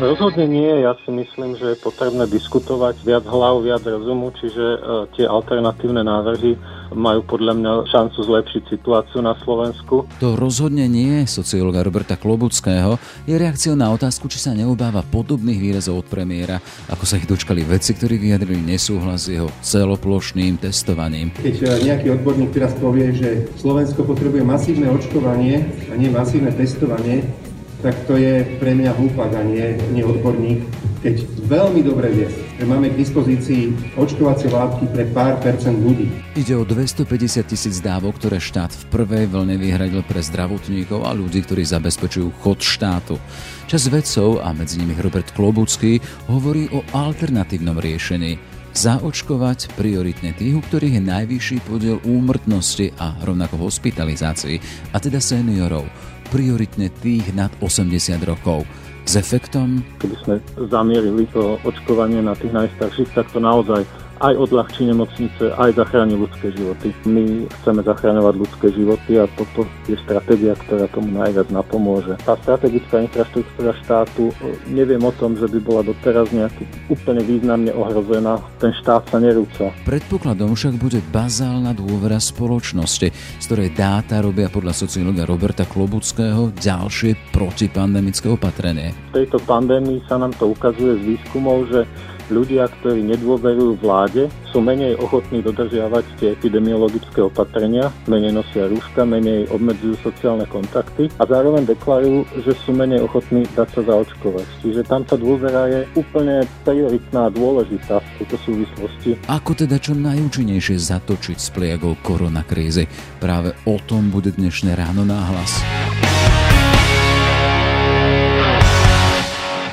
Rozhodne nie. Ja si myslím, že je potrebné diskutovať viac hlav, viac rozumu, čiže e, tie alternatívne návrhy majú podľa mňa šancu zlepšiť situáciu na Slovensku. To rozhodne nie sociológa Roberta Klobuckého je reakciou na otázku, či sa neobáva podobných výrazov od premiéra, ako sa ich dočkali vedci, ktorí vyjadrili nesúhlas s jeho celoplošným testovaním. Keď e, nejaký odborník teraz povie, že Slovensko potrebuje masívne očkovanie a nie masívne testovanie, tak to je pre mňa hlúpak a nie, nie odborník, keď veľmi dobre vie, že máme k dispozícii očkovacie látky pre pár percent ľudí. Ide o 250 tisíc dávok, ktoré štát v prvej vlne vyhradil pre zdravotníkov a ľudí, ktorí zabezpečujú chod štátu. Čas vedcov, a medzi nimi Robert Klobucký, hovorí o alternatívnom riešení zaočkovať prioritne tých, u ktorých je najvyšší podiel úmrtnosti a rovnako hospitalizácií, a teda seniorov prioritne tých nad 80 rokov. S efektom? Keby sme zamierili to očkovanie na tých najstarších, tak to naozaj aj odľahčí nemocnice, aj zachráni ľudské životy. My chceme zachráňovať ľudské životy a toto je stratégia, ktorá tomu najviac napomôže. Tá strategická infraštruktúra štátu, e, neviem o tom, že by bola doteraz nejaký úplne významne ohrozená. Ten štát sa nerúca. Predpokladom však bude bazálna dôvera spoločnosti, z ktorej dáta robia podľa sociológa Roberta Klobuckého ďalšie protipandemické opatrenie. V tejto pandémii sa nám to ukazuje z výskumov, že ľudia, ktorí nedôverujú vláde, sú menej ochotní dodržiavať tie epidemiologické opatrenia, menej nosia rúška, menej obmedzujú sociálne kontakty a zároveň deklarujú, že sú menej ochotní dať sa zaočkovať. Čiže tam tá dôvera je úplne prioritná a dôležitá v tejto súvislosti. Ako teda čo najúčinnejšie zatočiť s pliagou koronakrízy? Práve o tom bude dnešné ráno náhlas.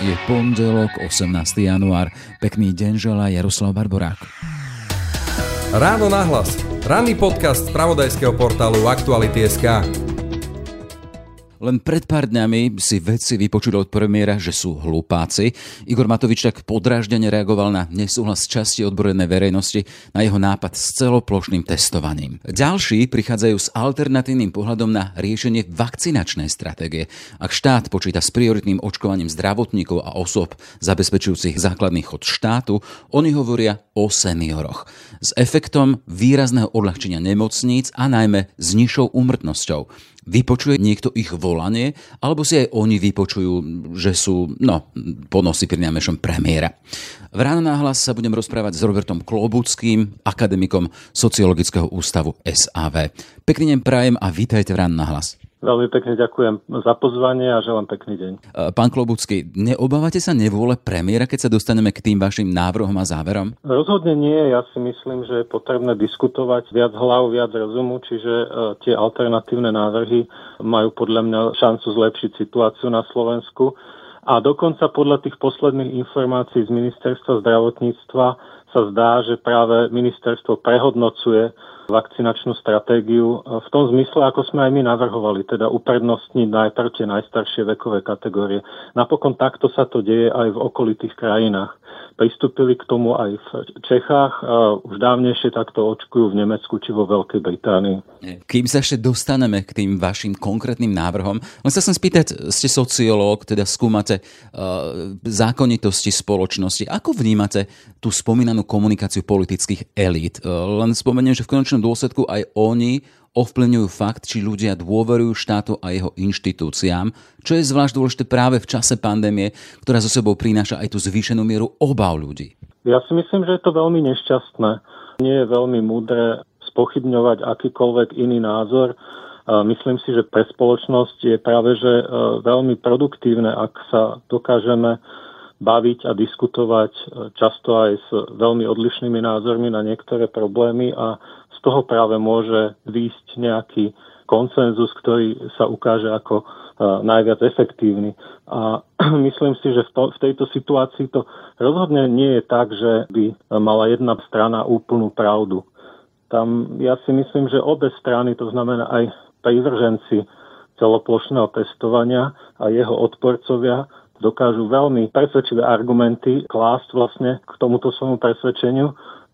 Je pondelok, 18. január. Pekný deň želá Jaroslav Barborák. Ráno nahlas. Ranný podcast z pravodajského portálu Aktuality.sk. Len pred pár dňami si vedci vypočuli od premiéra, že sú hlupáci. Igor Matovič tak podráždene reagoval na nesúhlas časti odborenej verejnosti na jeho nápad s celoplošným testovaním. Ďalší prichádzajú s alternatívnym pohľadom na riešenie vakcinačnej stratégie. Ak štát počíta s prioritným očkovaním zdravotníkov a osob zabezpečujúcich základný chod štátu, oni hovoria o senioroch. S efektom výrazného odľahčenia nemocníc a najmä s nižšou úmrtnosťou. Vypočuje niekto ich volanie, alebo si aj oni vypočujú, že sú, no, ponosy pri najmenšom premiéra. V ráno náhlas sa budem rozprávať s Robertom Klobuckým, akademikom Sociologického ústavu SAV. Pekný deň prajem a vítajte v ráno náhlas. Veľmi pekne ďakujem za pozvanie a želám pekný deň. E, pán Klobucký, neobávate sa nevôle premiéra, keď sa dostaneme k tým vašim návrhom a záverom? Rozhodne nie. Ja si myslím, že je potrebné diskutovať viac hlav, viac rozumu, čiže e, tie alternatívne návrhy majú podľa mňa šancu zlepšiť situáciu na Slovensku. A dokonca podľa tých posledných informácií z ministerstva zdravotníctva sa zdá, že práve ministerstvo prehodnocuje vakcinačnú stratégiu v tom zmysle, ako sme aj my navrhovali, teda uprednostniť najprv tie najstaršie vekové kategórie. Napokon takto sa to deje aj v okolitých krajinách. Pristúpili k tomu aj v Čechách a už dávnejšie takto očkujú v Nemecku či vo Veľkej Británii. Kým sa ešte dostaneme k tým vašim konkrétnym návrhom, len sa chcem spýtať, ste sociológ, teda skúmate uh, zákonitosti spoločnosti. Ako vnímate tú spomínanú komunikáciu politických elít? Uh, len spomeniem, že v konečnom dôsledku aj oni ovplyvňujú fakt, či ľudia dôverujú štátu a jeho inštitúciám, čo je zvlášť dôležité práve v čase pandémie, ktorá zo sebou prináša aj tú zvýšenú mieru obav ľudí. Ja si myslím, že je to veľmi nešťastné. Nie je veľmi múdre spochybňovať akýkoľvek iný názor. Myslím si, že pre spoločnosť je práve že e, veľmi produktívne, ak sa dokážeme baviť a diskutovať e, často aj s veľmi odlišnými názormi na niektoré problémy a toho práve môže výjsť nejaký koncenzus, ktorý sa ukáže ako najviac efektívny. A myslím si, že v, to, v tejto situácii to rozhodne nie je tak, že by mala jedna strana úplnú pravdu. Tam ja si myslím, že obe strany, to znamená aj privrženci celoplošného testovania a jeho odporcovia, dokážu veľmi presvedčivé argumenty klásť vlastne k tomuto svojmu presvedčeniu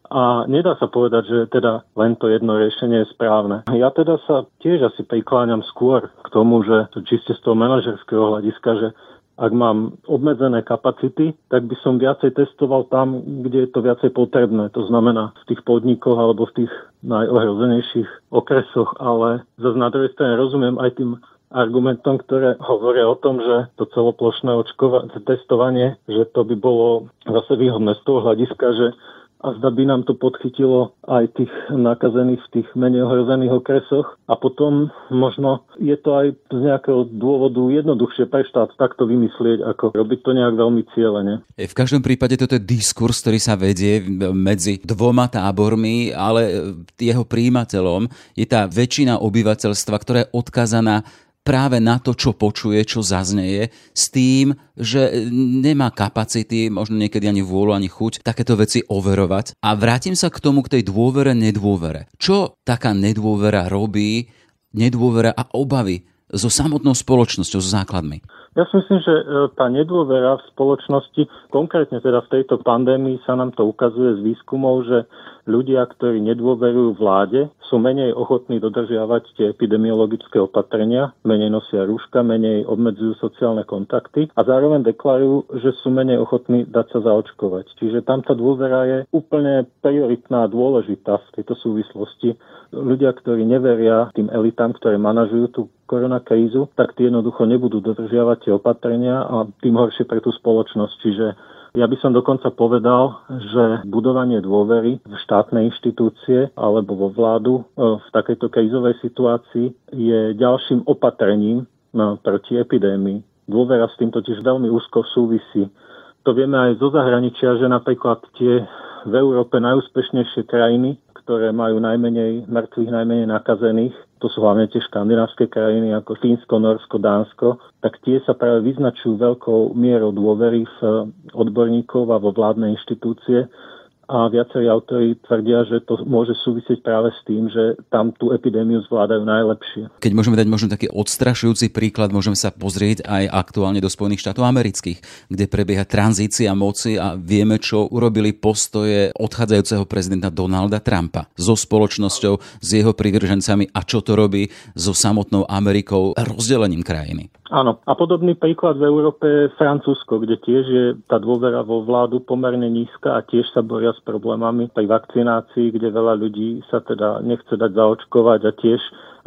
a nedá sa povedať, že teda len to jedno riešenie je správne. Ja teda sa tiež asi prikláňam skôr k tomu, že čiste z toho manažerského hľadiska, že ak mám obmedzené kapacity, tak by som viacej testoval tam, kde je to viacej potrebné. To znamená v tých podnikoch alebo v tých najohrozenejších okresoch, ale zase na druhej strane rozumiem aj tým argumentom, ktoré hovoria o tom, že to celoplošné očkova- testovanie, že to by bolo zase výhodné z toho hľadiska, že a zda by nám to podchytilo aj tých nakazených v tých menej ohrozených okresoch a potom možno je to aj z nejakého dôvodu jednoduchšie pre štát takto vymyslieť, ako robiť to nejak veľmi cieľene. V každom prípade toto je diskurs, ktorý sa vedie medzi dvoma tábormi, ale jeho príjimateľom je tá väčšina obyvateľstva, ktorá je odkazaná práve na to, čo počuje, čo zaznieje, s tým, že nemá kapacity, možno niekedy ani vôľu, ani chuť takéto veci overovať. A vrátim sa k tomu, k tej dôvere, nedôvere. Čo taká nedôvera robí, nedôvera a obavy so samotnou spoločnosťou, so základmi? Ja si myslím, že e, tá nedôvera v spoločnosti, konkrétne teda v tejto pandémii sa nám to ukazuje z výskumov, že ľudia, ktorí nedôverujú vláde, sú menej ochotní dodržiavať tie epidemiologické opatrenia, menej nosia rúška, menej obmedzujú sociálne kontakty a zároveň deklarujú, že sú menej ochotní dať sa zaočkovať. Čiže tam tá dôvera je úplne prioritná a dôležitá v tejto súvislosti. Ľudia, ktorí neveria tým elitám, ktoré manažujú tú koronakrízu, tak tie jednoducho nebudú dodržiavať tie opatrenia a tým horšie pre tú spoločnosť. Čiže ja by som dokonca povedal, že budovanie dôvery v štátne inštitúcie alebo vo vládu e, v takejto krízovej situácii je ďalším opatrením proti epidémii. Dôvera s tým totiž veľmi úzko súvisí. To vieme aj zo zahraničia, že napríklad tie v Európe najúspešnejšie krajiny, ktoré majú najmenej mŕtvych, najmenej nakazených, to sú hlavne tie škandinávske krajiny ako Fínsko, Norsko, Dánsko, tak tie sa práve vyznačujú veľkou mierou dôvery v odborníkov a vo vládne inštitúcie a viacerí autori tvrdia, že to môže súvisieť práve s tým, že tam tú epidémiu zvládajú najlepšie. Keď môžeme dať možno taký odstrašujúci príklad, môžeme sa pozrieť aj aktuálne do Spojených štátov amerických, kde prebieha tranzícia moci a vieme, čo urobili postoje odchádzajúceho prezidenta Donalda Trumpa so spoločnosťou, s jeho privržencami a čo to robí so samotnou Amerikou rozdelením krajiny. Áno. A podobný príklad v Európe je Francúzsko, kde tiež je tá dôvera vo vládu pomerne nízka a tiež sa boria s problémami pri vakcinácii, kde veľa ľudí sa teda nechce dať zaočkovať a tiež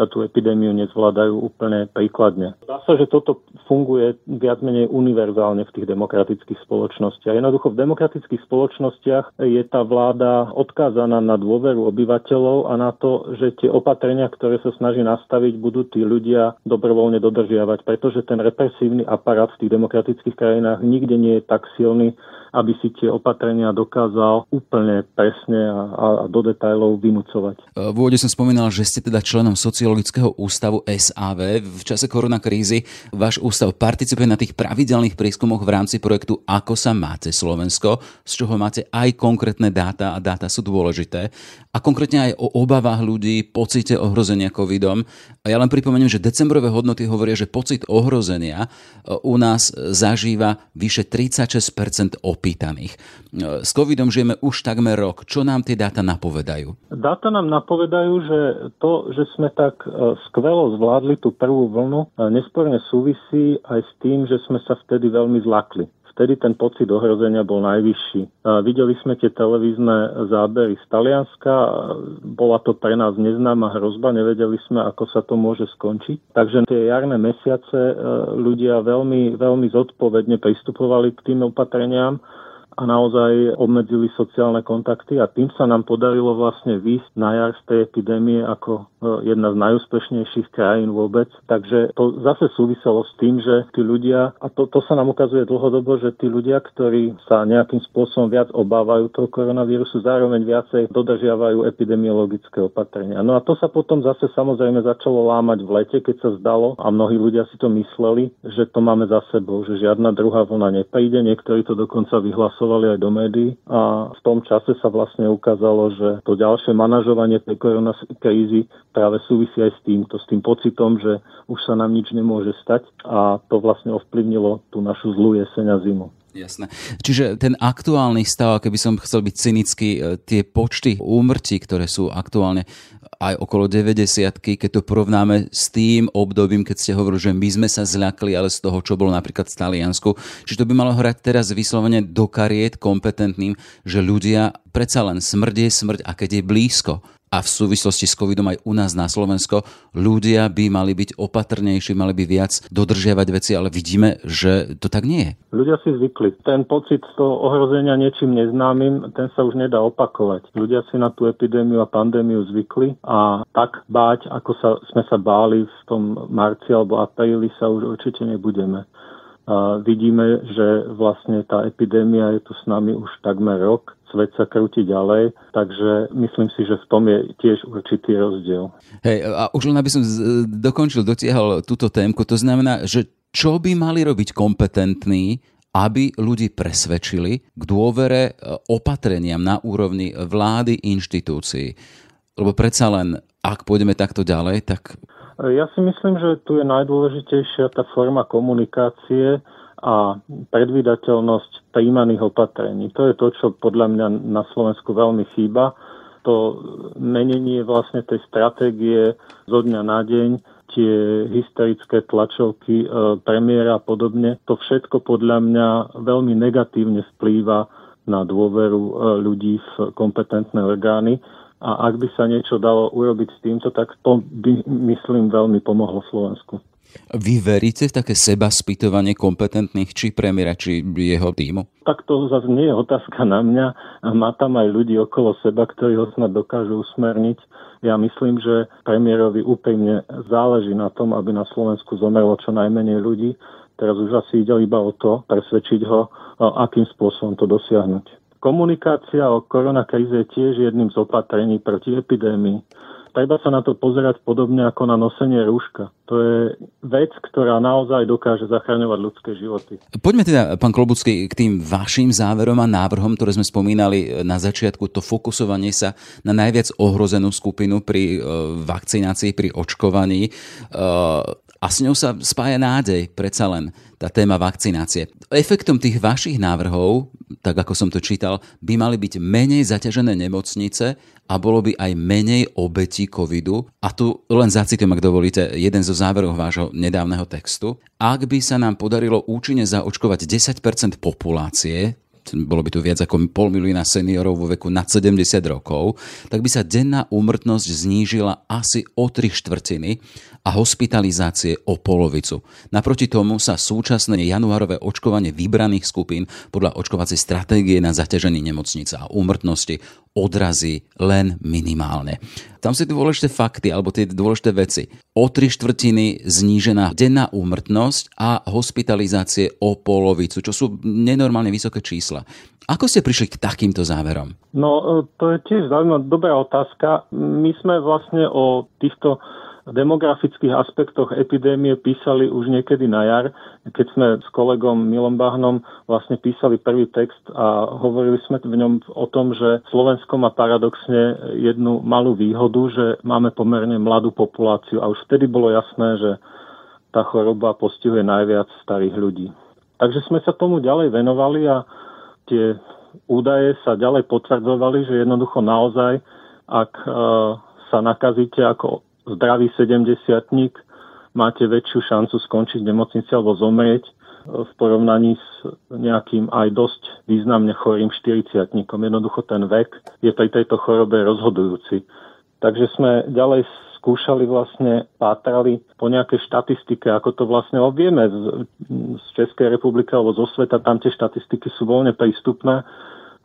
tú epidémiu nezvládajú úplne príkladne. Dá sa, že toto funguje viac menej univerzálne v tých demokratických spoločnostiach. Jednoducho v demokratických spoločnostiach je tá vláda odkázaná na dôveru obyvateľov a na to, že tie opatrenia, ktoré sa snaží nastaviť, budú tí ľudia dobrovoľne dodržiavať, pretože ten represívny aparát v tých demokratických krajinách nikde nie je tak silný, aby si tie opatrenia dokázal úplne presne a, a do detajlov vynúcovať. V úvode som spomínal, že ste teda členom Sociologického ústavu SAV. V čase koronakrízy váš ústav participuje na tých pravidelných prieskumoch v rámci projektu Ako sa máte Slovensko, z čoho máte aj konkrétne dáta a dáta sú dôležité. A konkrétne aj o obavách ľudí, pocite ohrozenia covidom. A ja len pripomeniem, že decembrové hodnoty hovoria, že pocit ohrozenia e, u nás zažíva vyše 36% opýtaných. E, s covidom žijeme už takmer rok. Čo nám tie dáta napovedajú? Dáta nám napovedajú, že to, že sme tak e, skvelo zvládli tú prvú vlnu, e, nesporne súvisí aj s tým, že sme sa vtedy veľmi zlakli vtedy ten pocit ohrozenia bol najvyšší. Videli sme tie televízne zábery z Talianska, bola to pre nás neznáma hrozba, nevedeli sme, ako sa to môže skončiť. Takže tie jarné mesiace ľudia veľmi, veľmi zodpovedne pristupovali k tým opatreniam a naozaj obmedzili sociálne kontakty a tým sa nám podarilo vlastne výsť na jar z tej epidémie ako e, jedna z najúspešnejších krajín vôbec. Takže to zase súviselo s tým, že tí ľudia, a to, to sa nám ukazuje dlhodobo, že tí ľudia, ktorí sa nejakým spôsobom viac obávajú toho koronavírusu, zároveň viacej dodržiavajú epidemiologické opatrenia. No a to sa potom zase samozrejme začalo lámať v lete, keď sa zdalo a mnohí ľudia si to mysleli, že to máme za sebou, že žiadna druhá vlna nepríde. Niektorí to dokonca vyhlasovali hlasovali aj do médií a v tom čase sa vlastne ukázalo, že to ďalšie manažovanie tej koronakrízy práve súvisí aj s týmto, s tým pocitom, že už sa nám nič nemôže stať a to vlastne ovplyvnilo tú našu zlú jeseň a zimu. Jasné. Čiže ten aktuálny stav, keby som chcel byť cynický, e, tie počty úmrtí, ktoré sú aktuálne aj okolo 90 keď to porovnáme s tým obdobím, keď ste hovorili, že my sme sa zľakli, ale z toho, čo bolo napríklad v Taliansku. Čiže to by malo hrať teraz vyslovene do kariet kompetentným, že ľudia predsa len smrť je smrť a keď je blízko, a v súvislosti s covidom aj u nás na Slovensko ľudia by mali byť opatrnejší, mali by viac dodržiavať veci, ale vidíme, že to tak nie je. Ľudia si zvykli. Ten pocit toho ohrozenia niečím neznámym, ten sa už nedá opakovať. Ľudia si na tú epidémiu a pandémiu zvykli a tak báť, ako sa, sme sa báli v tom marci alebo apríli, sa už určite nebudeme. A vidíme, že vlastne tá epidémia je tu s nami už takmer rok svet sa krúti ďalej, takže myslím si, že v tom je tiež určitý rozdiel. Hej, a už len aby som dokončil, dotiahol túto témku, to znamená, že čo by mali robiť kompetentní, aby ľudí presvedčili k dôvere e, opatreniam na úrovni vlády inštitúcií. Lebo predsa len, ak pôjdeme takto ďalej, tak... Ja si myslím, že tu je najdôležitejšia tá forma komunikácie, a predvydateľnosť príjmaných opatrení. To je to, čo podľa mňa na Slovensku veľmi chýba. To menenie vlastne tej stratégie zo dňa na deň, tie hysterické tlačovky e, premiéra a podobne, to všetko podľa mňa veľmi negatívne vplýva na dôveru e, ľudí v kompetentné orgány. A ak by sa niečo dalo urobiť s týmto, tak to by, myslím, veľmi pomohlo Slovensku. Vy veríte v také seba spýtovanie kompetentných či premiéra, či jeho týmu? Tak to zase nie je otázka na mňa. Má tam aj ľudí okolo seba, ktorí ho snad dokážu usmerniť. Ja myslím, že premiérovi úprimne záleží na tom, aby na Slovensku zomrelo čo najmenej ľudí. Teraz už asi ide iba o to, presvedčiť ho, akým spôsobom to dosiahnuť. Komunikácia o koronakríze je tiež jedným z opatrení proti epidémii treba sa na to pozerať podobne ako na nosenie rúška. To je vec, ktorá naozaj dokáže zachraňovať ľudské životy. Poďme teda, pán Klobucký, k tým vašim záverom a návrhom, ktoré sme spomínali na začiatku, to fokusovanie sa na najviac ohrozenú skupinu pri uh, vakcinácii, pri očkovaní. A s ňou sa spája nádej, predsa len tá téma vakcinácie. Efektom tých vašich návrhov, tak ako som to čítal, by mali byť menej zaťažené nemocnice a bolo by aj menej obetí covidu. A tu len zacitujem, ak dovolíte, jeden zo záverov vášho nedávneho textu. Ak by sa nám podarilo účinne zaočkovať 10% populácie, bolo by tu viac ako pol milióna seniorov vo veku nad 70 rokov, tak by sa denná úmrtnosť znížila asi o 3 štvrtiny a hospitalizácie o polovicu. Naproti tomu sa súčasné januárové očkovanie vybraných skupín podľa očkovacej stratégie na zaťažení nemocnice a úmrtnosti odrazí len minimálne. Tam sú dôležité fakty alebo tie dôležité veci. O tri štvrtiny znížená denná úmrtnosť a hospitalizácie o polovicu, čo sú nenormálne vysoké čísla. Ako ste prišli k takýmto záverom? No, to je tiež zaujímavá, dobrá otázka. My sme vlastne o týchto demografických aspektoch epidémie písali už niekedy na jar, keď sme s kolegom Milom Bahnom vlastne písali prvý text a hovorili sme v ňom o tom, že Slovensko má paradoxne jednu malú výhodu, že máme pomerne mladú populáciu a už vtedy bolo jasné, že tá choroba postihuje najviac starých ľudí. Takže sme sa tomu ďalej venovali a tie údaje sa ďalej potvrdzovali, že jednoducho naozaj, ak e, sa nakazíte ako zdravý 70 máte väčšiu šancu skončiť v nemocnici alebo zomrieť e, v porovnaní s nejakým aj dosť významne chorým 40 Jednoducho ten vek je pri tejto chorobe rozhodujúci. Takže sme ďalej skúšali vlastne, pátrali po nejakej štatistike, ako to vlastne obvieme z, z Českej republiky alebo zo sveta, tam tie štatistiky sú voľne prístupné.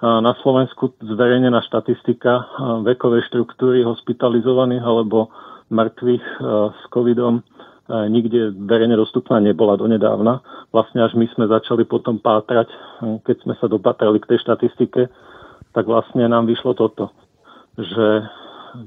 Na Slovensku zverejnená štatistika vekovej štruktúry hospitalizovaných alebo mŕtvych e, s covidom e, nikde verejne dostupná nebola donedávna. Vlastne až my sme začali potom pátrať, e, keď sme sa dopatrali k tej štatistike, tak vlastne nám vyšlo toto, že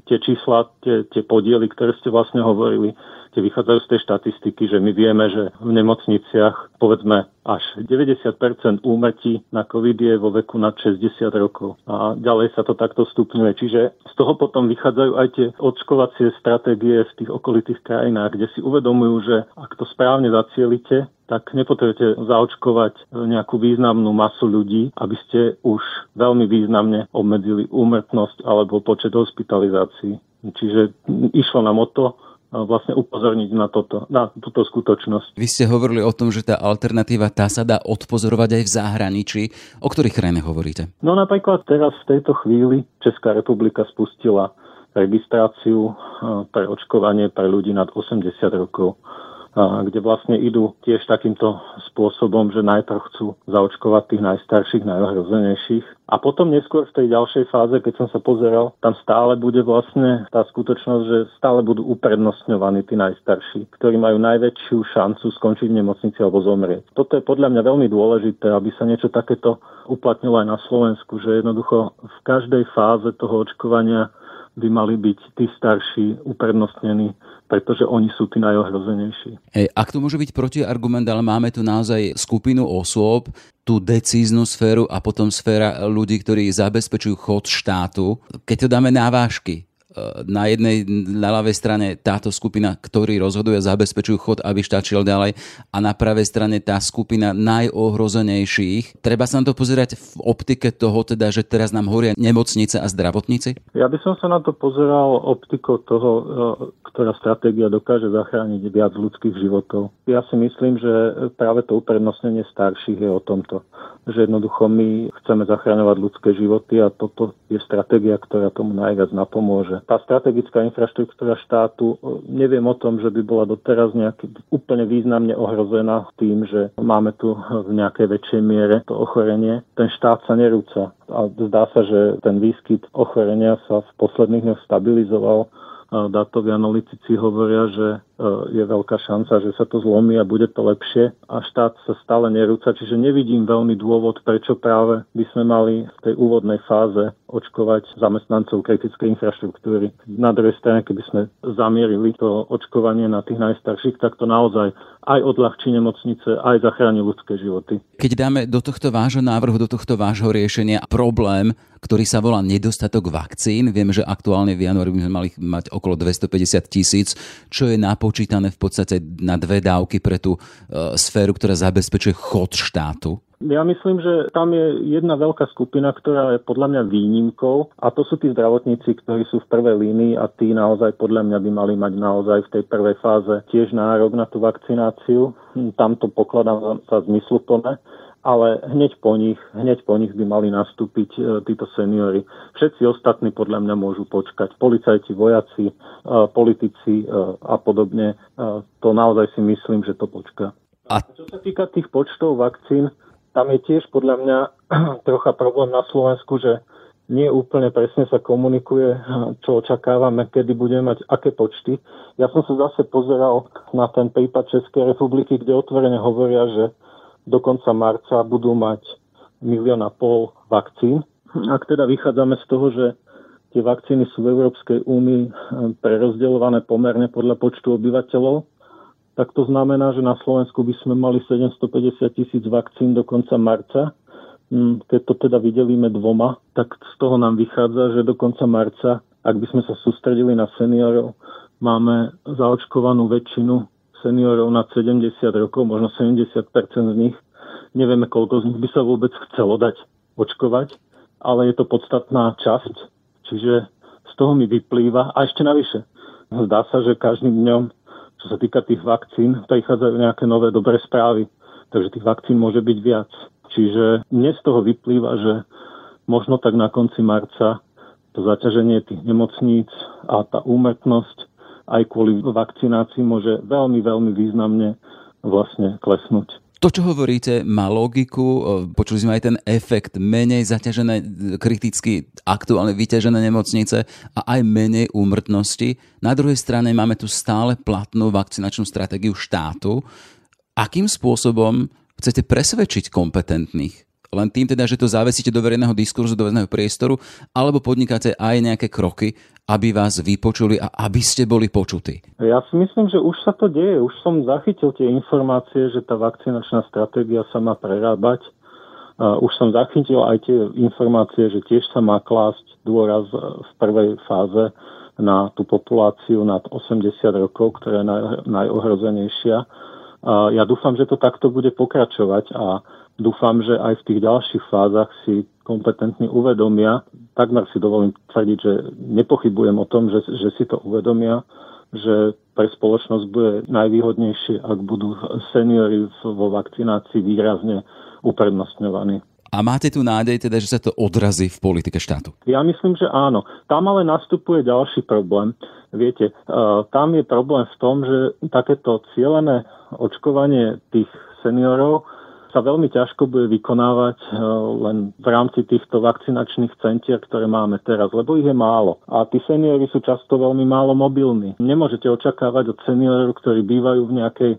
tie čísla, tie, tie podiely, ktoré ste vlastne hovorili, tie vychádzajú z tej štatistiky, že my vieme, že v nemocniciach povedzme až 90% úmrtí na COVID je vo veku nad 60 rokov. A ďalej sa to takto stupňuje. Čiže z toho potom vychádzajú aj tie očkovacie stratégie v tých okolitých krajinách, kde si uvedomujú, že ak to správne zacielite, tak nepotrebujete zaočkovať nejakú významnú masu ľudí, aby ste už veľmi významne obmedzili úmrtnosť alebo počet hospitalizácií. Čiže išlo nám o to, vlastne upozorniť na, toto, na túto skutočnosť. Vy ste hovorili o tom, že tá alternatíva tá sa dá odpozorovať aj v zahraničí. O ktorých krajinách hovoríte? No napríklad teraz v tejto chvíli Česká republika spustila registráciu pre očkovanie pre ľudí nad 80 rokov kde vlastne idú tiež takýmto spôsobom, že najprv chcú zaočkovať tých najstarších, najohrozenejších. A potom neskôr v tej ďalšej fáze, keď som sa pozeral, tam stále bude vlastne tá skutočnosť, že stále budú uprednostňovaní tí najstarší, ktorí majú najväčšiu šancu skončiť v nemocnici alebo zomrieť. Toto je podľa mňa veľmi dôležité, aby sa niečo takéto uplatnilo aj na Slovensku, že jednoducho v každej fáze toho očkovania by mali byť tí starší uprednostnení pretože oni sú tí najohrozenejší. Hej, ak to môže byť protiargument, ale máme tu naozaj skupinu osôb, tú decíznu sféru a potom sféra ľudí, ktorí zabezpečujú chod štátu. Keď to dáme na vážky, na jednej, na ľavej strane táto skupina, ktorí rozhodujú a zabezpečujú chod, aby štát šiel ďalej a na pravej strane tá skupina najohrozenejších. Treba sa na to pozerať v optike toho, teda, že teraz nám horia nemocnice a zdravotníci? Ja by som sa na to pozeral optikou toho, e, ktorá stratégia dokáže zachrániť viac ľudských životov. Ja si myslím, že práve to uprednostnenie starších je o tomto že jednoducho my chceme zachraňovať ľudské životy a toto je stratégia, ktorá tomu najviac napomôže. Tá strategická infraštruktúra štátu, neviem o tom, že by bola doteraz nejaký úplne významne ohrozená tým, že máme tu v nejakej väčšej miere to ochorenie. Ten štát sa nerúca a zdá sa, že ten výskyt ochorenia sa v posledných dňoch stabilizoval dátoví analytici hovoria, že e, je veľká šanca, že sa to zlomí a bude to lepšie a štát sa stále nerúca, čiže nevidím veľmi dôvod, prečo práve by sme mali v tej úvodnej fáze očkovať zamestnancov kritickej infraštruktúry. Na druhej strane, keby sme zamierili to očkovanie na tých najstarších, tak to naozaj aj odľahčí nemocnice, aj zachráni ľudské životy. Keď dáme do tohto vášho návrhu, do tohto vášho riešenia problém, ktorý sa volá nedostatok vakcín. Vieme, že aktuálne v januári by sme mali mať okolo 250 tisíc, čo je napočítané v podstate na dve dávky pre tú e, sféru, ktorá zabezpečuje chod štátu. Ja myslím, že tam je jedna veľká skupina, ktorá je podľa mňa výnimkou a to sú tí zdravotníci, ktorí sú v prvej línii a tí naozaj podľa mňa by mali mať naozaj v tej prvej fáze tiež nárok na tú vakcináciu. Tam to pokladám za zmysluplné ale hneď po nich, hneď po nich by mali nastúpiť e, títo seniory. Všetci ostatní podľa mňa môžu počkať. Policajti, vojaci, e, politici e, a podobne. E, to naozaj si myslím, že to počká. A čo sa týka tých počtov vakcín, tam je tiež podľa mňa trocha problém na Slovensku, že nie úplne presne sa komunikuje, čo očakávame, kedy budeme mať aké počty. Ja som sa zase pozeral na ten prípad Českej republiky, kde otvorene hovoria, že do konca marca budú mať milión a pol vakcín. Ak teda vychádzame z toho, že tie vakcíny sú v Európskej únii eh, prerozdeľované pomerne podľa počtu obyvateľov, tak to znamená, že na Slovensku by sme mali 750 tisíc vakcín do konca marca. Hm, keď to teda videlíme dvoma, tak z toho nám vychádza, že do konca marca, ak by sme sa sústredili na seniorov, máme zaočkovanú väčšinu seniorov nad 70 rokov, možno 70% z nich. Nevieme, koľko z nich by sa vôbec chcelo dať očkovať, ale je to podstatná časť, čiže z toho mi vyplýva. A ešte navyše, zdá sa, že každým dňom, čo sa týka tých vakcín, prichádzajú nejaké nové dobré správy, takže tých vakcín môže byť viac. Čiže mne z toho vyplýva, že možno tak na konci marca to zaťaženie tých nemocníc a tá úmrtnosť aj kvôli vakcinácii môže veľmi, veľmi významne vlastne klesnúť. To, čo hovoríte, má logiku. Počuli sme aj ten efekt menej zaťažené, kriticky aktuálne vyťažené nemocnice a aj menej úmrtnosti. Na druhej strane máme tu stále platnú vakcinačnú stratégiu štátu. Akým spôsobom chcete presvedčiť kompetentných? Len tým teda, že to zavesíte do verejného diskurzu, do verejného priestoru, alebo podnikáte aj nejaké kroky, aby vás vypočuli a aby ste boli počutí? Ja si myslím, že už sa to deje. Už som zachytil tie informácie, že tá vakcinačná stratégia sa má prerábať. Už som zachytil aj tie informácie, že tiež sa má klásť dôraz v prvej fáze na tú populáciu nad 80 rokov, ktorá je naj, najohrozenejšia. Ja dúfam, že to takto bude pokračovať a dúfam, že aj v tých ďalších fázach si kompetentní uvedomia, takmer si dovolím tvrdiť, že nepochybujem o tom, že, že si to uvedomia, že pre spoločnosť bude najvýhodnejšie, ak budú seniory vo vakcinácii výrazne uprednostňovaní. A máte tu nádej teda, že sa to odrazí v politike štátu? Ja myslím, že áno. Tam ale nastupuje ďalší problém. Viete, tam je problém v tom, že takéto cieľené očkovanie tých seniorov sa veľmi ťažko bude vykonávať e, len v rámci týchto vakcinačných centier, ktoré máme teraz, lebo ich je málo. A tí seniory sú často veľmi málo mobilní. Nemôžete očakávať od seniorov, ktorí bývajú v nejakej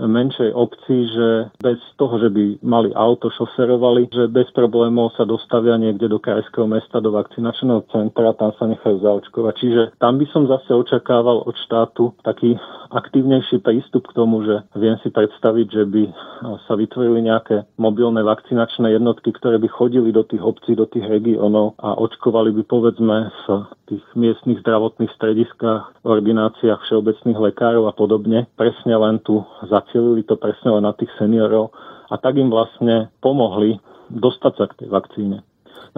menšej obci, že bez toho, že by mali auto, šoferovali, že bez problémov sa dostavia niekde do krajského mesta, do vakcinačného centra, tam sa nechajú zaočkovať. Čiže tam by som zase očakával od štátu taký aktívnejší prístup k tomu, že viem si predstaviť, že by sa vytvorili nejaké mobilné vakcinačné jednotky, ktoré by chodili do tých obcí, do tých regiónov a očkovali by povedzme v tých miestnych zdravotných strediskách, ordináciách všeobecných lekárov a podobne, presne len tu zacielili to presne len na tých seniorov a tak im vlastne pomohli dostať sa k tej vakcíne.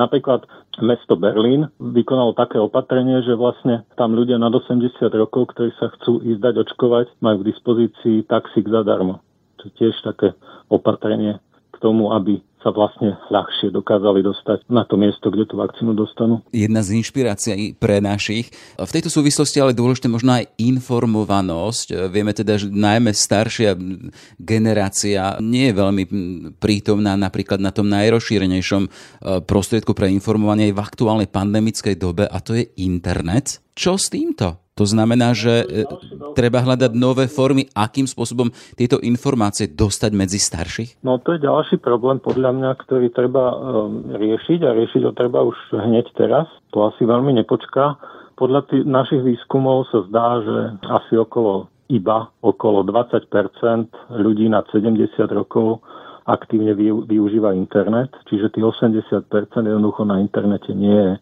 Napríklad mesto Berlín vykonalo také opatrenie, že vlastne tam ľudia nad 80 rokov, ktorí sa chcú ísť dať očkovať, majú k dispozícii taxík zadarmo. Je tiež také opatrenie k tomu, aby sa vlastne ľahšie dokázali dostať na to miesto, kde tú vakcínu dostanú. Jedna z inšpirácií pre našich. V tejto súvislosti ale dôležité možno aj informovanosť. Vieme teda, že najmä staršia generácia nie je veľmi prítomná napríklad na tom najrozšírenejšom e, prostriedku pre informovanie aj v aktuálnej pandemickej dobe a to je internet. Čo s týmto? To znamená, že e, treba hľadať nové formy, akým spôsobom tieto informácie dostať medzi starších? No to je ďalší problém podľa mňa, ktorý treba um, riešiť a riešiť ho treba už hneď teraz. To asi veľmi nepočká. Podľa tých našich výskumov sa zdá, že asi okolo iba okolo 20% ľudí nad 70 rokov aktívne využíva internet, čiže tých 80% jednoducho na internete nie je.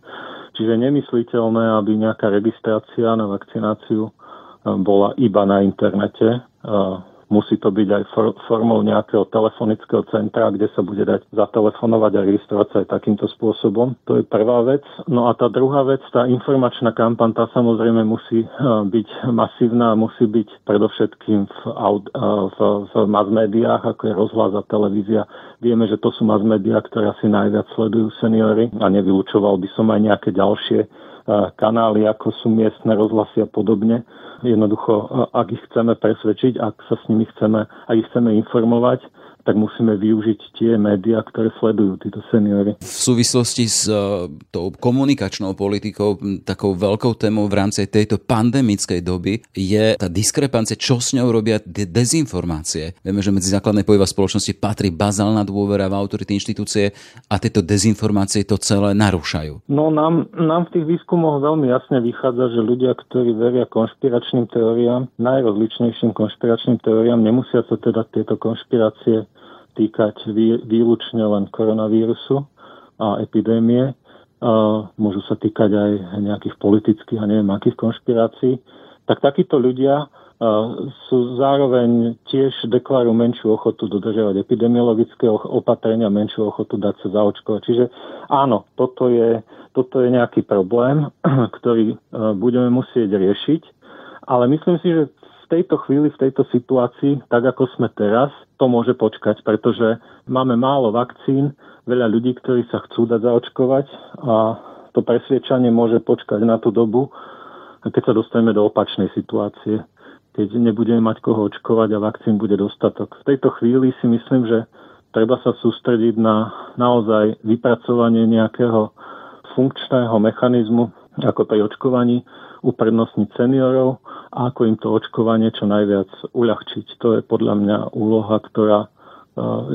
Čiže nemysliteľné, aby nejaká registrácia na vakcináciu eh, bola iba na internete. Eh, musí to byť aj formou nejakého telefonického centra, kde sa bude dať zatelefonovať a registrovať sa aj takýmto spôsobom. To je prvá vec. No a tá druhá vec, tá informačná kampaň, tá samozrejme musí eh, byť masívna, musí byť predovšetkým v, v, v mass médiách, ako je rozhlas a televízia. Vieme, že to sú mass médiá, ktoré asi najviac sledujú seniory a nevylučoval by som aj nejaké ďalšie kanály, ako sú miestne rozhlasy a podobne. Jednoducho, ak ich chceme presvedčiť, ak sa s nimi chceme, ak ich chceme informovať, tak musíme využiť tie médiá, ktoré sledujú títo seniory. V súvislosti s uh, tou komunikačnou politikou, takou veľkou témou v rámci tejto pandemickej doby je tá diskrepancia, čo s ňou robia de- dezinformácie. Vieme, že medzi základné pojiva spoločnosti patrí bazálna dôvera v autority inštitúcie a tieto dezinformácie to celé narúšajú. No nám, nám v tých výskumoch veľmi jasne vychádza, že ľudia, ktorí veria konšpiračným teóriám, najrozličnejším konšpiračným teóriám, nemusia sa teda tieto konšpirácie týkať výlučne len koronavírusu a epidémie. Môžu sa týkať aj nejakých politických a neviem akých konšpirácií. Tak takíto ľudia sú zároveň tiež deklarujú menšiu ochotu dodržiavať epidemiologické opatrenia, menšiu ochotu dať sa zaočkovať. Čiže áno, toto je, toto je nejaký problém, ktorý budeme musieť riešiť, ale myslím si, že tejto chvíli, v tejto situácii, tak ako sme teraz, to môže počkať, pretože máme málo vakcín, veľa ľudí, ktorí sa chcú dať zaočkovať a to presviečanie môže počkať na tú dobu, keď sa dostaneme do opačnej situácie, keď nebudeme mať koho očkovať a vakcín bude dostatok. V tejto chvíli si myslím, že treba sa sústrediť na naozaj vypracovanie nejakého funkčného mechanizmu, ako pri očkovaní, uprednostniť seniorov a ako im to očkovanie čo najviac uľahčiť. To je podľa mňa úloha, ktorá e,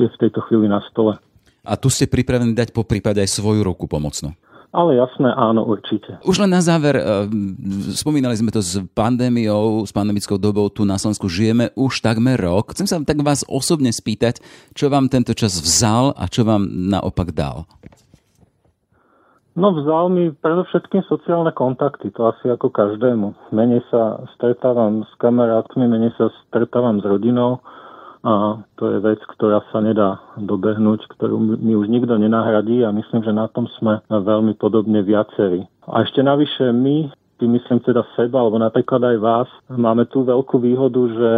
je v tejto chvíli na stole. A tu ste pripravení dať po prípade aj svoju ruku pomocnú? Ale jasné, áno, určite. Už len na záver, e, spomínali sme to s pandémiou, s pandemickou dobou tu na Slovensku žijeme už takmer rok. Chcem sa tak vás osobne spýtať, čo vám tento čas vzal a čo vám naopak dal? No vzal mi predovšetkým sociálne kontakty, to asi ako každému. Menej sa stretávam s kamarátmi, menej sa stretávam s rodinou a to je vec, ktorá sa nedá dobehnúť, ktorú mi už nikto nenahradí a myslím, že na tom sme veľmi podobne viacerí. A ešte navyše my, myslím teda seba, alebo napríklad aj vás, máme tú veľkú výhodu, že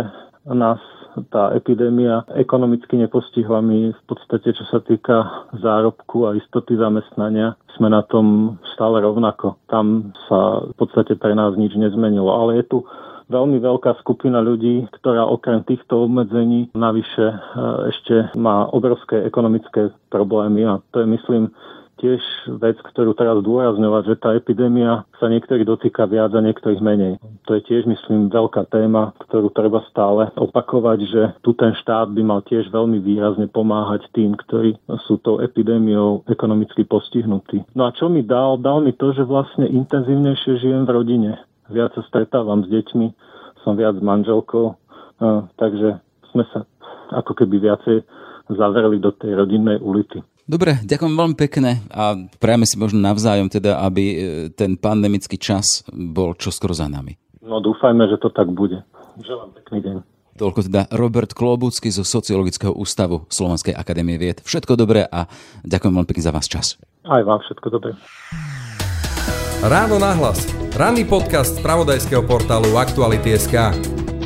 nás tá epidémia ekonomicky nepostihla. My v podstate, čo sa týka zárobku a istoty zamestnania, sme na tom stále rovnako. Tam sa v podstate pre nás nič nezmenilo. Ale je tu veľmi veľká skupina ľudí, ktorá okrem týchto obmedzení navyše e, ešte má obrovské ekonomické problémy a to je myslím tiež vec, ktorú teraz dôrazňovať, že tá epidémia sa niektorých dotýka viac a niektorých menej. To je tiež, myslím, veľká téma, ktorú treba stále opakovať, že tu ten štát by mal tiež veľmi výrazne pomáhať tým, ktorí sú tou epidémiou ekonomicky postihnutí. No a čo mi dal? Dal mi to, že vlastne intenzívnejšie žijem v rodine viac sa stretávam s deťmi, som viac s manželkou, takže sme sa ako keby viacej zavreli do tej rodinnej ulity. Dobre, ďakujem veľmi pekne a prajeme si možno navzájom teda, aby e, ten pandemický čas bol čoskoro za nami. No dúfajme, že to tak bude. Želám pekný deň. Toľko teda Robert Klobucký zo Sociologického ústavu Slovenskej akadémie vied. Všetko dobré a ďakujem veľmi pekne za vás čas. Aj vám všetko dobré. Ráno nahlas. Ranný podcast z pravodajského portálu Aktuality.sk.